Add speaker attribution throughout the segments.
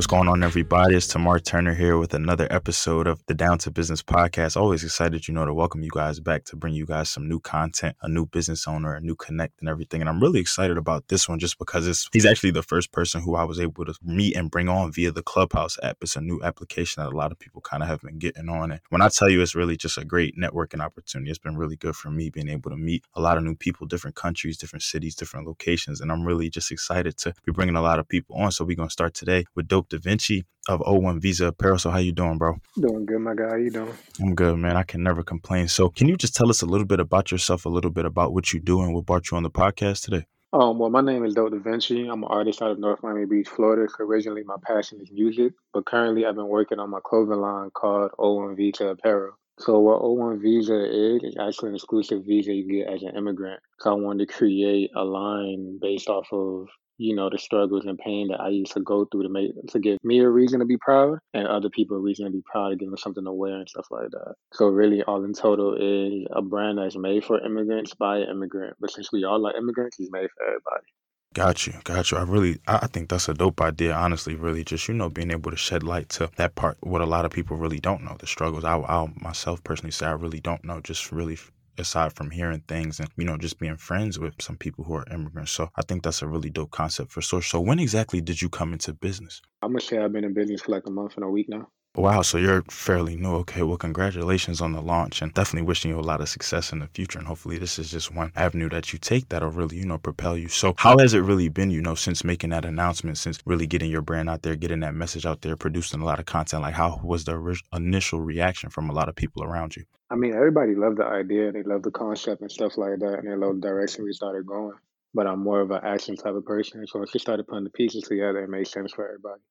Speaker 1: What's going on, everybody? It's Tamar Turner here with another episode of the Down to Business podcast. Always excited, you know, to welcome you guys back to bring you guys some new content, a new business owner, a new connect, and everything. And I'm really excited about this one just because it's he's actually the first person who I was able to meet and bring on via the Clubhouse app. It's a new application that a lot of people kind of have been getting on. And when I tell you, it's really just a great networking opportunity. It's been really good for me being able to meet a lot of new people, different countries, different cities, different locations, and I'm really just excited to be bringing a lot of people on. So we're gonna start today with Dope Da Vinci of O1 Visa Apparel. So how you doing, bro?
Speaker 2: Doing good, my guy. How you doing?
Speaker 1: I'm good, man. I can never complain. So can you just tell us a little bit about yourself, a little bit about what you do and what brought you on the podcast today?
Speaker 2: Um, well, my name is Dope Da Vinci. I'm an artist out of North Miami Beach, Florida. Originally, my passion is music, but currently I've been working on my clothing line called O1 Visa Apparel. So what O1 Visa is, is actually an exclusive visa you get as an immigrant. So I wanted to create a line based off of you know, the struggles and pain that I used to go through to make to give me a reason to be proud and other people a reason to be proud of giving them something to wear and stuff like that. So really all in total is a brand that's made for immigrants by an immigrant. But since we all are immigrants, it's made for everybody.
Speaker 1: Got you, got you. I really, I think that's a dope idea. Honestly, really, just you know, being able to shed light to that part, what a lot of people really don't know, the struggles. I, I myself personally say I really don't know. Just really aside from hearing things and you know just being friends with some people who are immigrants. So i think that's a really dope concept for sure. So when exactly did you come into business?
Speaker 2: I'm gonna say i've been in business for like a month and a week now
Speaker 1: Wow, so you're fairly new. Okay, well, congratulations on the launch and definitely wishing you a lot of success in the future. And hopefully, this is just one avenue that you take that'll really, you know, propel you. So, how has it really been, you know, since making that announcement, since really getting your brand out there, getting that message out there, producing a lot of content? Like, how was the initial reaction from a lot of people around you?
Speaker 2: I mean, everybody loved the idea, they loved the concept and stuff like that, and they loved the direction we started going. But I'm more of an action type of person. So, once we started putting the pieces together, it made sense for everybody.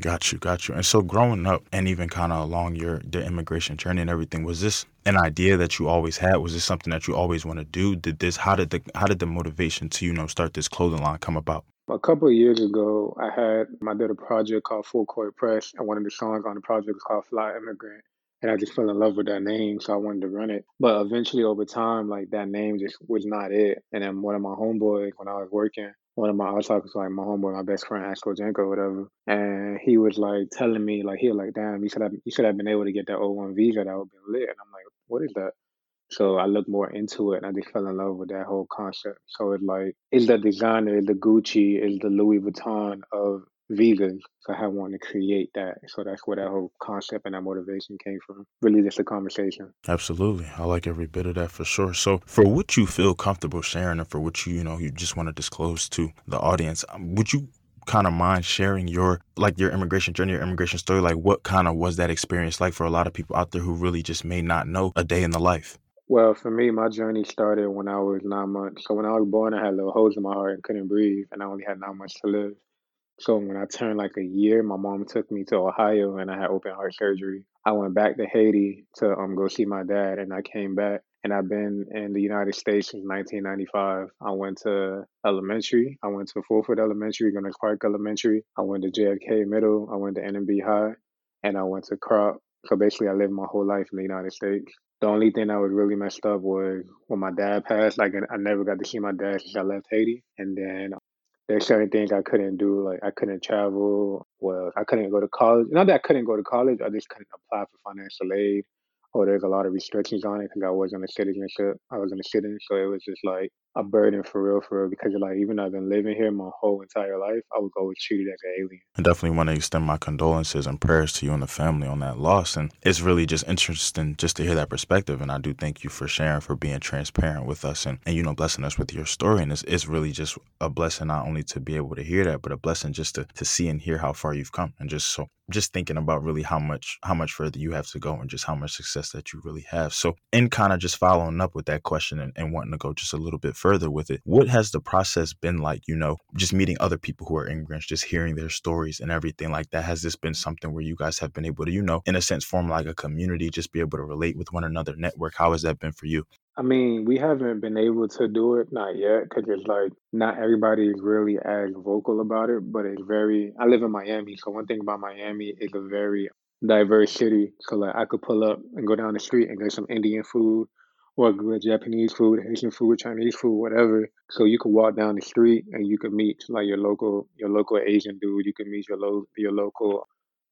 Speaker 1: Got you, got you. And so growing up and even kind of along your the immigration journey and everything, was this an idea that you always had? Was this something that you always want to do? Did this how did the how did the motivation to, you know, start this clothing line come about?
Speaker 2: A couple of years ago, I had I did a project called Full Court Press, and one of the songs on the project was called Fly Immigrant. And I just fell in love with that name, so I wanted to run it. But eventually, over time, like that name just was not it. And then one of my homeboys, when I was working, one of my I was talking to like my homeboy, my best friend Asko Jenko or whatever, and he was like telling me like he was like, damn, you should have you should have been able to get that O1 visa that would be lit. And I'm like, what is that? So I looked more into it and I just fell in love with that whole concept. So it's like it's the designer, it's the Gucci, it's the Louis Vuitton of visas. So I wanted to create that. So that's where that whole concept and that motivation came from. Really just a conversation.
Speaker 1: Absolutely. I like every bit of that for sure. So for what you feel comfortable sharing and for what you, you know, you just want to disclose to the audience, um, would you kind of mind sharing your like your immigration journey your immigration story like what kind of was that experience like for a lot of people out there who really just may not know a day in the life
Speaker 2: well, for me, my journey started when I was nine months. So when I was born, I had little holes in my heart and couldn't breathe, and I only had nine months to live. So when I turned like a year, my mom took me to Ohio and I had open heart surgery. I went back to Haiti to um go see my dad and I came back and I've been in the United States since 1995. I went to elementary. I went to Fulford Elementary, Gunners Park Elementary. I went to JFK Middle. I went to NMB High and I went to Crop. So basically I lived my whole life in the United States. The only thing that was really messed up was when my dad passed. Like I never got to see my dad since I left Haiti, and then there's certain things I couldn't do. Like I couldn't travel. Well, I couldn't go to college. Not that I couldn't go to college. I just couldn't apply for financial aid. Or there's a lot of restrictions on it because I wasn't a citizenship. I wasn't a citizen, so it was just like a burden for real, for real. Because you're like even though I've been living here my whole entire life, I was always treated as an alien.
Speaker 1: I definitely want to extend my condolences and prayers to you and the family on that loss. And it's really just interesting just to hear that perspective. And I do thank you for sharing, for being transparent with us, and, and you know blessing us with your story. And it's, it's really just a blessing not only to be able to hear that, but a blessing just to to see and hear how far you've come, and just so just thinking about really how much how much further you have to go and just how much success that you really have so in kind of just following up with that question and, and, wanting to go just a little bit further with it what has the process been like you know just meeting other people who are immigrants just hearing their stories and everything like that has this been something where you guys have been able to you know in a sense form like a community just be able to relate with one another network how has that been for you
Speaker 2: I mean, we haven't been able to do it, not yet, because it's like not everybody is really as vocal about it, but it's very. I live in Miami, so one thing about Miami is a very diverse city. So like, I could pull up and go down the street and get some Indian food, or good Japanese food, Haitian food, Chinese food, whatever. So you could walk down the street and you could meet like your local your local Asian dude. You could meet your lo- your local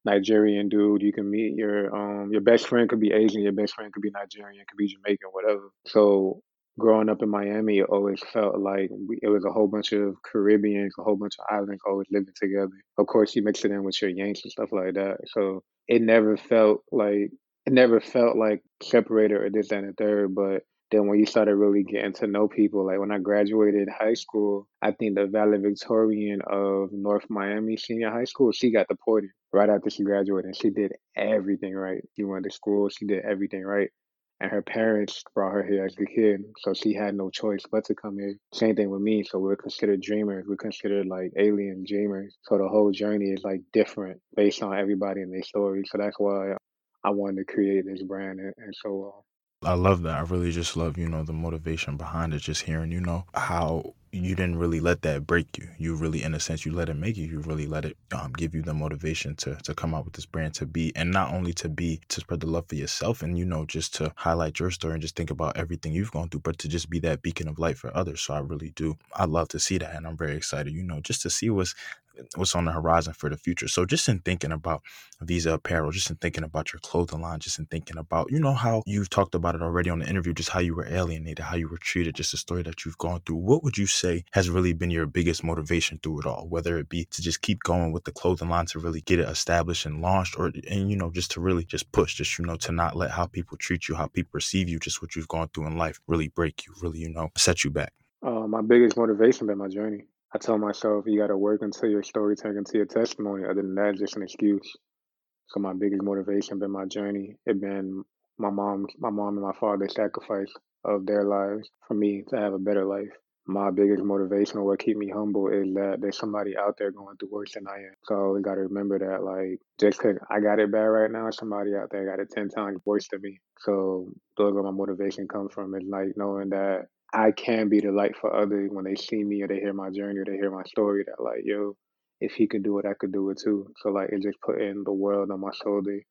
Speaker 2: Nigerian dude. You can meet your um your best friend could be Asian, your best friend could be Nigerian, could be Jamaican, whatever. So growing up in Miami, it always felt like we, it was a whole bunch of Caribbeans, a whole bunch of islands always living together. Of course, you mix it in with your Yanks and stuff like that. So it never felt like it never felt like separated or this and the third. But then when you started really getting to know people, like when I graduated high school, I think the valedictorian of North Miami Senior High School, she got deported right after she graduated. And she did everything right. She went to school, she did everything right and her parents brought her here as a kid, so she had no choice but to come here. Same thing with me, so we're considered dreamers. We're considered like alien dreamers. So the whole journey is like different based on everybody and their story. So that's why I wanted to create this brand and, and so on.
Speaker 1: I love that. I really just love, you know, the motivation behind it. Just hearing, you know, how you didn't really let that break you. You really, in a sense, you let it make you. You really let it um, give you the motivation to to come out with this brand to be, and not only to be to spread the love for yourself, and you know, just to highlight your story and just think about everything you've gone through, but to just be that beacon of light for others. So I really do. I love to see that, and I'm very excited. You know, just to see what's what's on the horizon for the future. So just in thinking about Visa Apparel, just in thinking about your clothing line, just in thinking about, you know, how you've talked about it already on the interview, just how you were alienated, how you were treated, just the story that you've gone through. What would you say has really been your biggest motivation through it all? Whether it be to just keep going with the clothing line to really get it established and launched, or and you know, just to really just push, just you know, to not let how people treat you, how people perceive you, just what you've gone through in life really break you, really, you know, set you back.
Speaker 2: Uh, my biggest motivation been my journey. I tell myself you got to work until your story turns into your testimony. Other than that, it's just an excuse. So my biggest motivation been my journey. It been my mom, my mom and my father's sacrifice of their lives for me to have a better life. My biggest motivation or what keep me humble is that there's somebody out there going through worse than I am. So we got to remember that, like, just because I got it bad right now, somebody out there got it 10 times worse than me. So those where my motivation comes from is like knowing that I can be the light for others when they see me or they hear my journey or they hear my story that like, yo, if he could do it, I could do it too. So like it just putting the world on my shoulder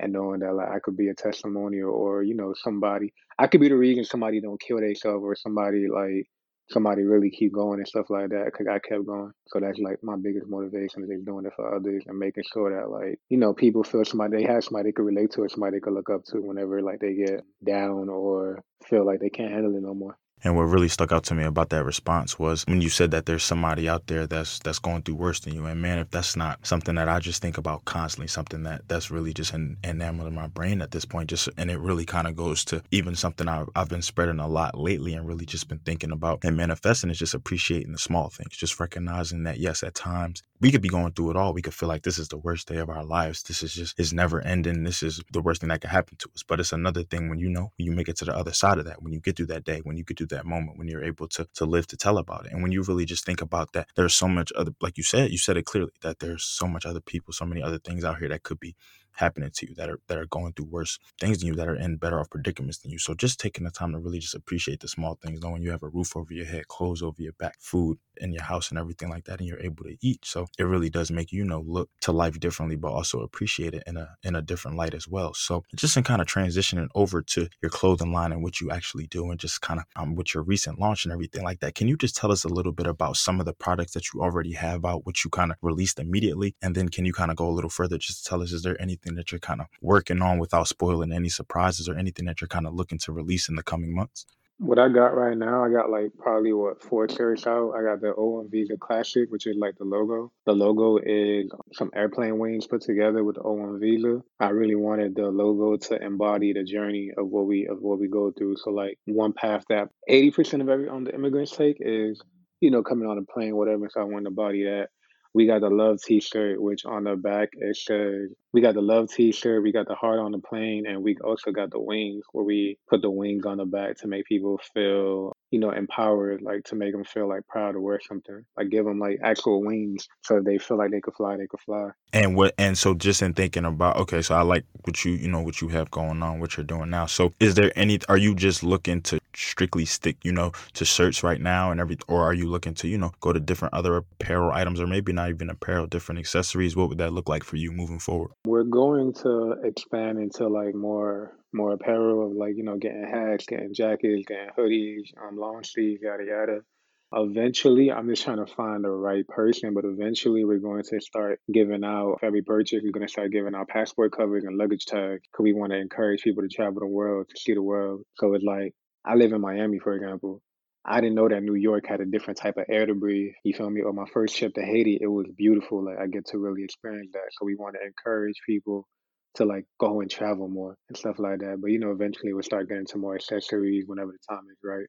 Speaker 2: and knowing that like I could be a testimonial or, you know, somebody I could be the reason somebody don't kill themselves or somebody like somebody really keep going and stuff like that because I kept going. So that's like my biggest motivation is doing it for others and making sure that like, you know, people feel somebody they have somebody they could relate to or somebody they could look up to whenever like they get down or feel like they can't handle it no more.
Speaker 1: And what really stuck out to me about that response was when you said that there's somebody out there that's that's going through worse than you. And man, if that's not something that I just think about constantly, something that that's really just en- enamored in my brain at this point, just and it really kind of goes to even something I've, I've been spreading a lot lately and really just been thinking about and manifesting is just appreciating the small things, just recognizing that yes, at times we could be going through it all. We could feel like this is the worst day of our lives. This is just is never ending. This is the worst thing that could happen to us. But it's another thing when you know when you make it to the other side of that, when you get through that day, when you get through that moment when you're able to to live to tell about it and when you really just think about that there's so much other like you said you said it clearly that there's so much other people so many other things out here that could be happening to you that are that are going through worse things than you that are in better off predicaments than you so just taking the time to really just appreciate the small things knowing you have a roof over your head clothes over your back food in your house and everything like that and you're able to eat so it really does make you know look to life differently but also appreciate it in a in a different light as well. So just in kind of transitioning over to your clothing line and what you actually do and just kind of um, with your recent launch and everything like that can you just tell us a little bit about some of the products that you already have out what you kind of released immediately? And then can you kind of go a little further just to tell us is there anything that you're kind of working on without spoiling any surprises or anything that you're kind of looking to release in the coming months
Speaker 2: what I got right now, I got like probably what four shirts out. I got the O1 Visa Classic, which is like the logo. The logo is some airplane wings put together with the O1 Visa. I really wanted the logo to embody the journey of what we of what we go through. So like one path that eighty percent of every on the immigrants take is, you know, coming on a plane, whatever. So I wanted to body that. We got the love T-shirt, which on the back it says we got the love T-shirt, we got the heart on the plane, and we also got the wings, where we put the wings on the back to make people feel, you know, empowered, like to make them feel like proud to wear something, like give them like actual wings, so they feel like they could fly, they could fly.
Speaker 1: And what and so just in thinking about okay, so I like what you you know what you have going on, what you're doing now. So is there any? Are you just looking to strictly stick, you know, to shirts right now and every, or are you looking to you know go to different other apparel items or maybe not even apparel, different accessories? What would that look like for you moving forward?
Speaker 2: We're going to expand into like more more apparel of like, you know, getting hats, getting jackets, getting hoodies, um, long sleeves, yada yada. Eventually, I'm just trying to find the right person, but eventually we're going to start giving out every purchase. We're going to start giving out passport covers and luggage tags because we want to encourage people to travel the world to see the world. So it's like I live in Miami, for example. I didn't know that New York had a different type of air to breathe. You feel me? On my first trip to Haiti, it was beautiful. Like I get to really experience that. So we want to encourage people to like go and travel more and stuff like that. But you know, eventually we'll start getting to more accessories whenever the time is right.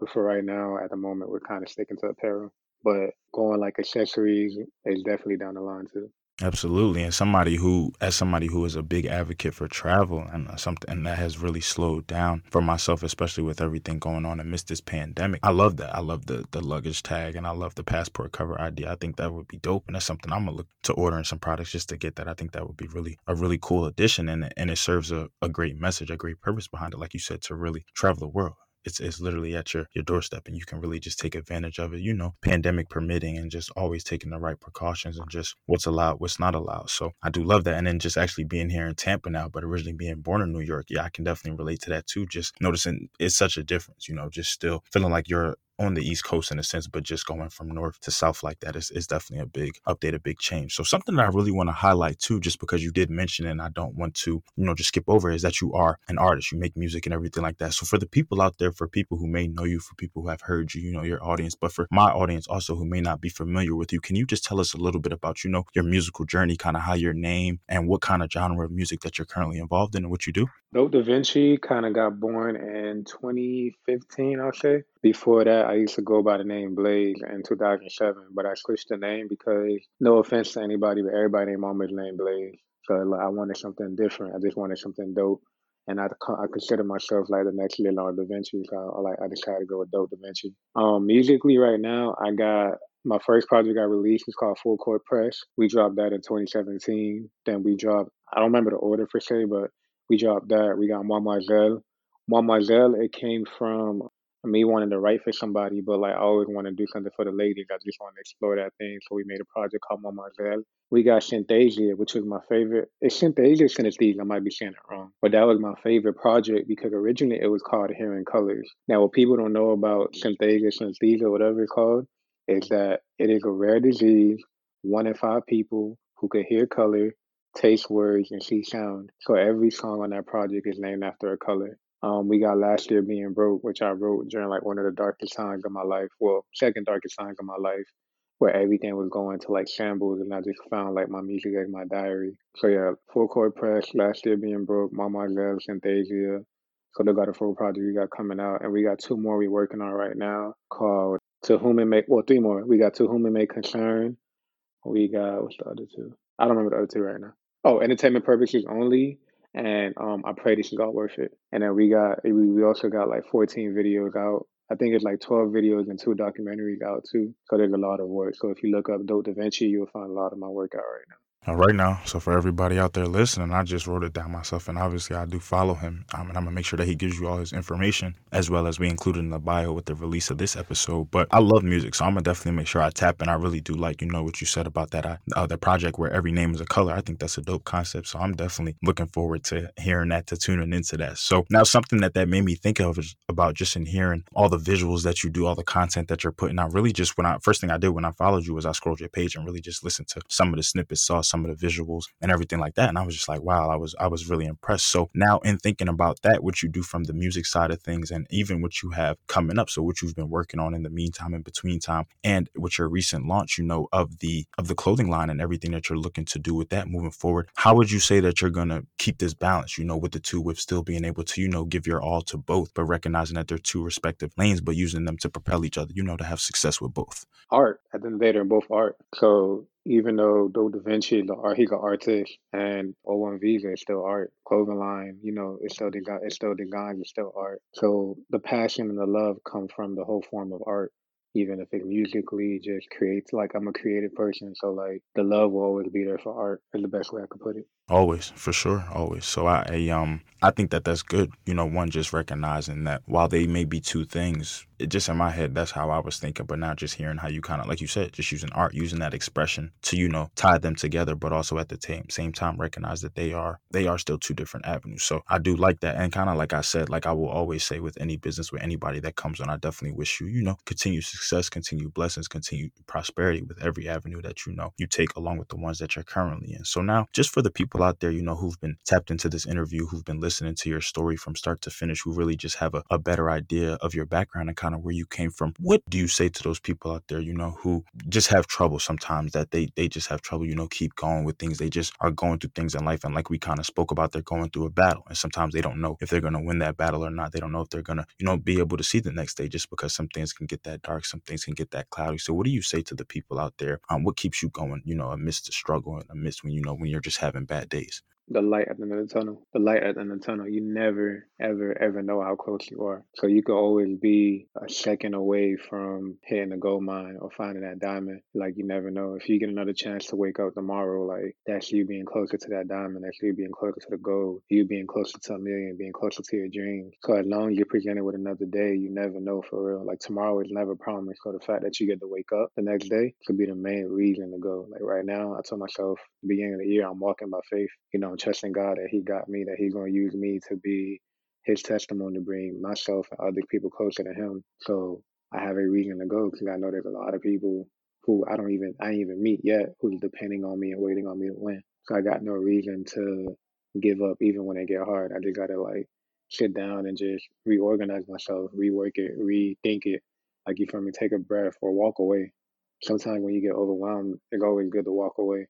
Speaker 2: But for right now, at the moment, we're kind of sticking to apparel. But going like accessories is definitely down the line too.
Speaker 1: Absolutely, and somebody who, as somebody who is a big advocate for travel, and uh, something that has really slowed down for myself, especially with everything going on amidst this pandemic. I love that. I love the the luggage tag, and I love the passport cover idea. I think that would be dope, and that's something I'm gonna look to ordering some products just to get that. I think that would be really a really cool addition, and and it serves a, a great message, a great purpose behind it, like you said, to really travel the world it's it's literally at your your doorstep and you can really just take advantage of it you know pandemic permitting and just always taking the right precautions and just what's allowed what's not allowed. So i do love that. And then just actually being here in tampa now but originally being born in new york yeah i can definitely relate to that too just noticing it's such a difference you know just still feeling like you're on the East Coast in a sense, but just going from north to south like that is, is definitely a big update, a big change. So something that I really want to highlight too, just because you did mention it and I don't want to, you know, just skip over is that you are an artist. You make music and everything like that. So for the people out there, for people who may know you, for people who have heard you, you know, your audience, but for my audience also who may not be familiar with you, can you just tell us a little bit about, you know, your musical journey, kind of how your name and what kind of genre of music that you're currently involved in and what you do?
Speaker 2: Dope Da Vinci kind of got born in 2015, I'll say. Before that, I used to go by the name Blaze in 2007, but I switched the name because, no offense to anybody, but everybody named Mama's name Blaze. So like, I wanted something different. I just wanted something dope. And I, I consider myself like the next Leonardo da Vinci. So I, like I decided to go with Dope Da Vinci. Um, musically right now, I got my first project I released was called Full Court Press. We dropped that in 2017. Then we dropped I don't remember the order for say, but we dropped that. We got Mademoiselle. Mademoiselle, it came from me wanting to write for somebody, but like I always want to do something for the ladies. I just want to explore that thing. So we made a project called Mademoiselle. We got Synthesia, which was my favorite. It's Synthesia Synesthesia. I might be saying it wrong. But that was my favorite project because originally it was called Hearing Colors. Now, what people don't know about Synthesia Synesthesia, whatever it's called, is that it is a rare disease. One in five people who can hear color taste words and see sound. So every song on that project is named after a color. Um, we got last year being broke, which I wrote during like one of the darkest times of my life. Well, second darkest times of my life, where everything was going to like shambles, and I just found like my music as my diary. So yeah, full court press. Last year being broke, Mademoiselle, Synthesia. So they got a full project we got coming out, and we got two more we working on right now called To Whom It May. Well, three more. We got To Whom It May Concern. We got what's the other two? I don't remember the other two right now. Oh, entertainment purposes only. And um, I pray this is all worth it. And then we got we, we also got like 14 videos out. I think it's like 12 videos and two documentaries out too. So there's a lot of work. So if you look up Dope Da Vinci, you'll find a lot of my work out right now
Speaker 1: right now. So for everybody out there listening, I just wrote it down myself, and obviously I do follow him, um, and I'm gonna make sure that he gives you all his information as well as we included in the bio with the release of this episode. But I love music, so I'm gonna definitely make sure I tap, and I really do like you know what you said about that uh, the project where every name is a color. I think that's a dope concept, so I'm definitely looking forward to hearing that, to tuning into that. So now something that that made me think of is about just in hearing all the visuals that you do, all the content that you're putting out. Really, just when I first thing I did when I followed you was I scrolled your page and really just listened to some of the snippets, saw some of the visuals and everything like that. And I was just like, wow, I was I was really impressed. So now in thinking about that, what you do from the music side of things and even what you have coming up, so what you've been working on in the meantime, in between time, and with your recent launch, you know, of the of the clothing line and everything that you're looking to do with that moving forward, how would you say that you're gonna keep this balance, you know, with the two, with still being able to, you know, give your all to both, but recognizing that they're two respective lanes, but using them to propel each other, you know, to have success with both?
Speaker 2: Art. The day, they're in both art. So even though Dope Da Vinci, the an artist, and O1 Visa is still art. Clothing line, you know, it's still design, it's still design, it's still art. So the passion and the love come from the whole form of art, even if it musically just creates. Like I'm a creative person, so like the love will always be there for art. Is the best way I could put it.
Speaker 1: Always, for sure, always. So I, I um I think that that's good. You know, one just recognizing that while they may be two things, it just in my head that's how I was thinking. But now just hearing how you kind of like you said, just using art, using that expression to you know tie them together, but also at the same same time recognize that they are they are still two different avenues. So I do like that, and kind of like I said, like I will always say with any business with anybody that comes on, I definitely wish you you know continue success, continue blessings, continue prosperity with every avenue that you know you take along with the ones that you're currently in. So now just for the people out there, you know, who've been tapped into this interview, who've been listening to your story from start to finish, who really just have a, a better idea of your background and kind of where you came from. What do you say to those people out there, you know, who just have trouble sometimes that they they just have trouble, you know, keep going with things. They just are going through things in life. And like we kind of spoke about, they're going through a battle. And sometimes they don't know if they're gonna win that battle or not. They don't know if they're gonna, you know, be able to see the next day just because some things can get that dark, some things can get that cloudy. So what do you say to the people out there? Um, what keeps you going, you know, amidst the struggle and amidst when you know when you're just having bad days?
Speaker 2: The light at the end of the tunnel. The light at the end of the tunnel. You never, ever, ever know how close you are. So you could always be a second away from hitting a gold mine or finding that diamond. Like you never know. If you get another chance to wake up tomorrow, like that's you being closer to that diamond. That's you being closer to the gold. You being closer to a million, being closer to your dreams. So as long as you're presented with another day, you never know for real. Like tomorrow is never promised. So the fact that you get to wake up the next day could be the main reason to go. Like right now, I told myself beginning of the year, I'm walking by faith. You know, trusting God that He got me, that He's going to use me to be His testimony to bring myself and other people closer to Him. So I have a reason to go because I know there's a lot of people who I don't even I even meet yet who's depending on me and waiting on me to win. So I got no reason to give up even when it get hard. I just gotta like sit down and just reorganize myself, rework it, rethink it. Like you feel me, take a breath or walk away. Sometimes when you get overwhelmed, it's always good to walk away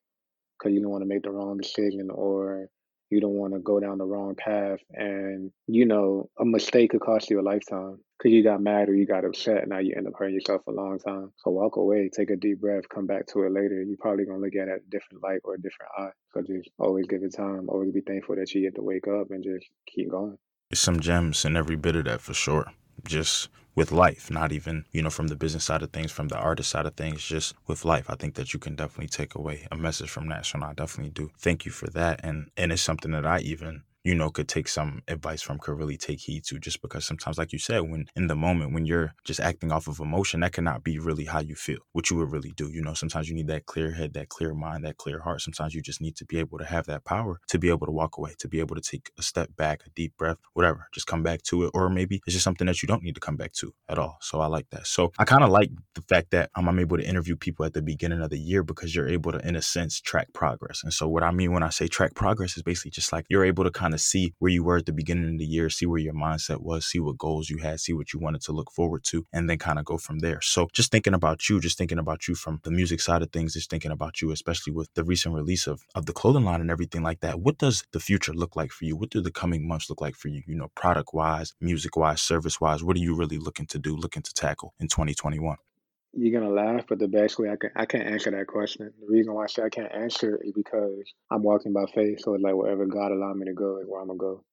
Speaker 2: because you don't want to make the wrong decision or you don't want to go down the wrong path and you know a mistake could cost you a lifetime. Because you got mad or you got upset now you end up hurting yourself a long time. So walk away take a deep breath come back to it later. You're probably going to look at it a different light or a different eye. So just always give it time always be thankful that you get to wake up and just keep going.
Speaker 1: There's some gems in every bit of that for sure just with life, not even, you know, from the business side of things, from the artist side of things, just with life. I think that you can definitely take away a message from that. So I definitely do. Thank you for that. And and it's something that I even you know, could take some advice from, could really take heed to, just because sometimes, like you said, when in the moment, when you're just acting off of emotion, that cannot be really how you feel, what you would really do. You know, sometimes you need that clear head, that clear mind, that clear heart. Sometimes you just need to be able to have that power to be able to walk away, to be able to take a step back, a deep breath, whatever, just come back to it. Or maybe it's just something that you don't need to come back to at all. So I like that. So I kind of like the fact that um, I'm able to interview people at the beginning of the year because you're able to, in a sense, track progress. And so what I mean when I say track progress is basically just like you're able to kind of see where you were were at the beginning of the year, see where your mindset was, see what goals you had, see what you wanted to look forward to, and then kind of go from there. So just thinking about you, just thinking about you from the music side of things, just thinking about you, especially with the recent release of, of the clothing line and everything like that. What does the future look like for you? What do the coming months look like for you? You know, product wise, music wise, service wise, what are you really looking to do, looking to tackle in 2021?
Speaker 2: You're gonna laugh, but the best way I can I can't answer that question. The reason why I say I can't answer is because I'm walking by faith. So it's like wherever God allow me to go is where I'm gonna go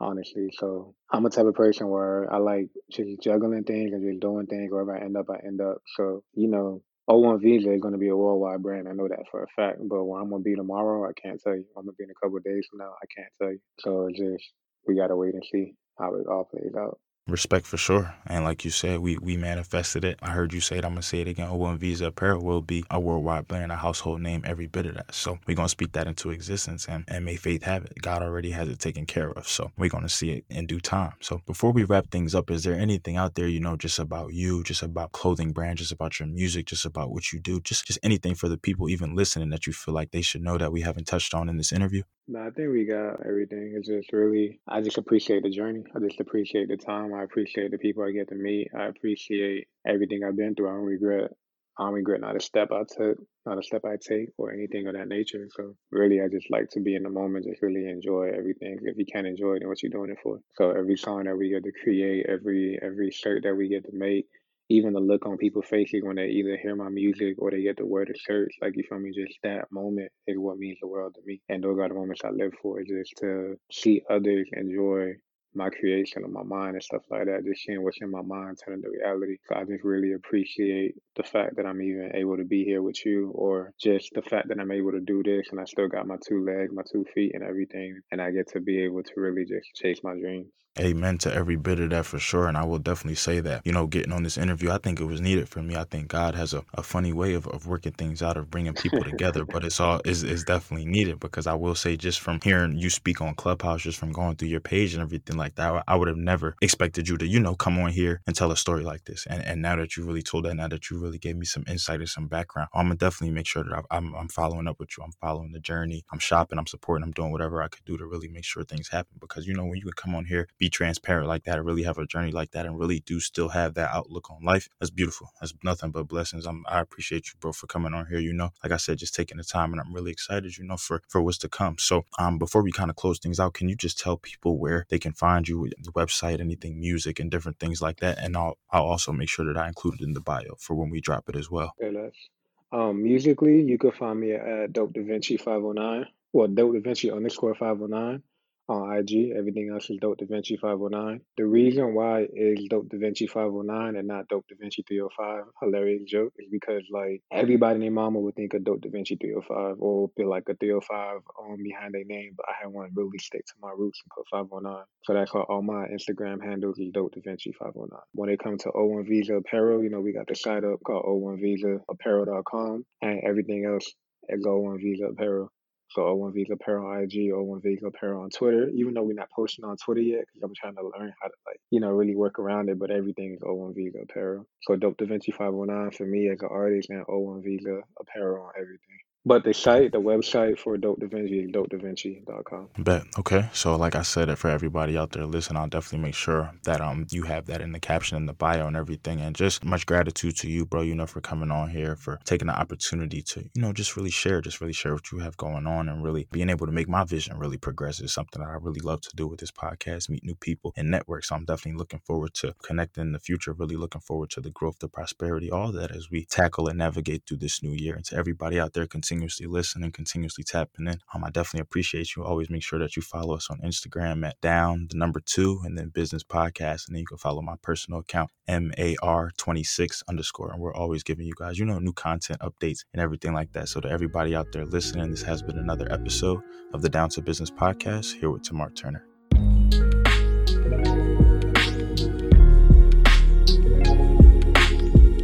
Speaker 2: honestly. So I'm a type of person where I like just juggling things and just doing things. Wherever I end up, I end up. So you know, O1 Visa is going to be a worldwide brand. I know that for a fact. But where I'm going to be tomorrow, I can't tell you. I'm going to be in a couple of days from now. I can't tell you. So just we got to wait and see how it all plays out.
Speaker 1: Respect for sure. And like you said, we we manifested it. I heard you say it. I'm gonna say it again. O1 Visa Apparel will be a worldwide brand, a household name, every bit of that. So we're gonna speak that into existence and, and may faith have it. God already has it taken care of. So we're gonna see it in due time. So before we wrap things up, is there anything out there, you know, just about you, just about clothing brand, just about your music, just about what you do, just just anything for the people even listening that you feel like they should know that we haven't touched on in this interview?
Speaker 2: No, I think we got everything. It's just really, I just appreciate the journey. I just appreciate the time. I appreciate the people I get to meet. I appreciate everything I've been through. I don't regret. I don't regret not a step I took, not a step I take, or anything of that nature. So really, I just like to be in the moment, just really enjoy everything. If you can't enjoy it, then what you doing it for? So every song that we get to create, every every shirt that we get to make, even the look on people's faces when they either hear my music or they get to wear the shirts, like you feel me, just that moment is what means the world to me. And those are the moments I live for, is just to see others enjoy my creation of my mind and stuff like that, just seeing what's in my mind turning into reality. So I just really appreciate the fact that I'm even able to be here with you, or just the fact that I'm able to do this and I still got my two legs, my two feet, and everything, and I get to be able to really just chase my dreams.
Speaker 1: Amen to every bit of that for sure. And I will definitely say that, you know, getting on this interview, I think it was needed for me. I think God has a, a funny way of, of working things out, of bringing people together, but it's all is is definitely needed because I will say just from hearing you speak on Clubhouse, just from going through your page and everything like that, I would have never expected you to, you know, come on here and tell a story like this. And and now that you really told that, now that you really gave me some insight and some background, I'm gonna definitely make sure that I'm, I'm following up with you. I'm following the journey. I'm shopping. I'm supporting. I'm doing whatever I could do to really make sure things happen because you know when you can come on here, be transparent like that, really have a journey like that, and really do still have that outlook on life, that's beautiful. That's nothing but blessings. I'm, I appreciate you, bro, for coming on here. You know, like I said, just taking the time, and I'm really excited, you know, for for what's to come. So, um, before we kind of close things out, can you just tell people where they can find you, the website, anything, music, and different things like that? And I'll I'll also make sure that I include it in the bio for when we drop it as well.
Speaker 2: Um, musically, you can find me at Dope Da Vinci 509. Well, Dope Da Vinci underscore 509 on IG. Everything else is Dope Da Vinci 509. The mm-hmm. reason why is Dope Da Vinci 509 and not Dope Da Vinci 305, hilarious joke, is because like everybody and their mama would think of Dope Da Vinci 305 or feel like a 305 on behind their name, but I had one really stick to my roots and put 509. So that's why all my Instagram handles is Dope Da Vinci 509. When it comes to O1 Visa Apparel, you know, we got the site up called O1VisaApparel.com and everything else at O1 Visa Apparel. So O1 Visa Apparel on IG, O1 Visa Apparel on Twitter. Even though we're not posting on Twitter yet, because I'm trying to learn how to like, you know, really work around it. But everything is O1 Visa Apparel. So Dope Da Vinci 509 for me as an artist and O1 Visa Apparel on everything. But the site, the website for Dope Da Vinci is dopedavinci.com.
Speaker 1: Bet. Okay. So like I said, for everybody out there listening, I'll definitely make sure that um you have that in the caption and the bio and everything. And just much gratitude to you, bro, you know, for coming on here, for taking the opportunity to, you know, just really share, just really share what you have going on and really being able to make my vision really progress is something that I really love to do with this podcast, meet new people and network. So I'm definitely looking forward to connecting in the future, really looking forward to the growth, the prosperity, all that as we tackle and navigate through this new year. And to everybody out there, continuously listening, continuously tapping in. Um, I definitely appreciate you. Always make sure that you follow us on Instagram at down the number two and then business podcast. And then you can follow my personal account, MAR26 underscore. And we're always giving you guys, you know, new content updates and everything like that. So to everybody out there listening, this has been another episode of the Down to Business podcast here with Tamar Turner.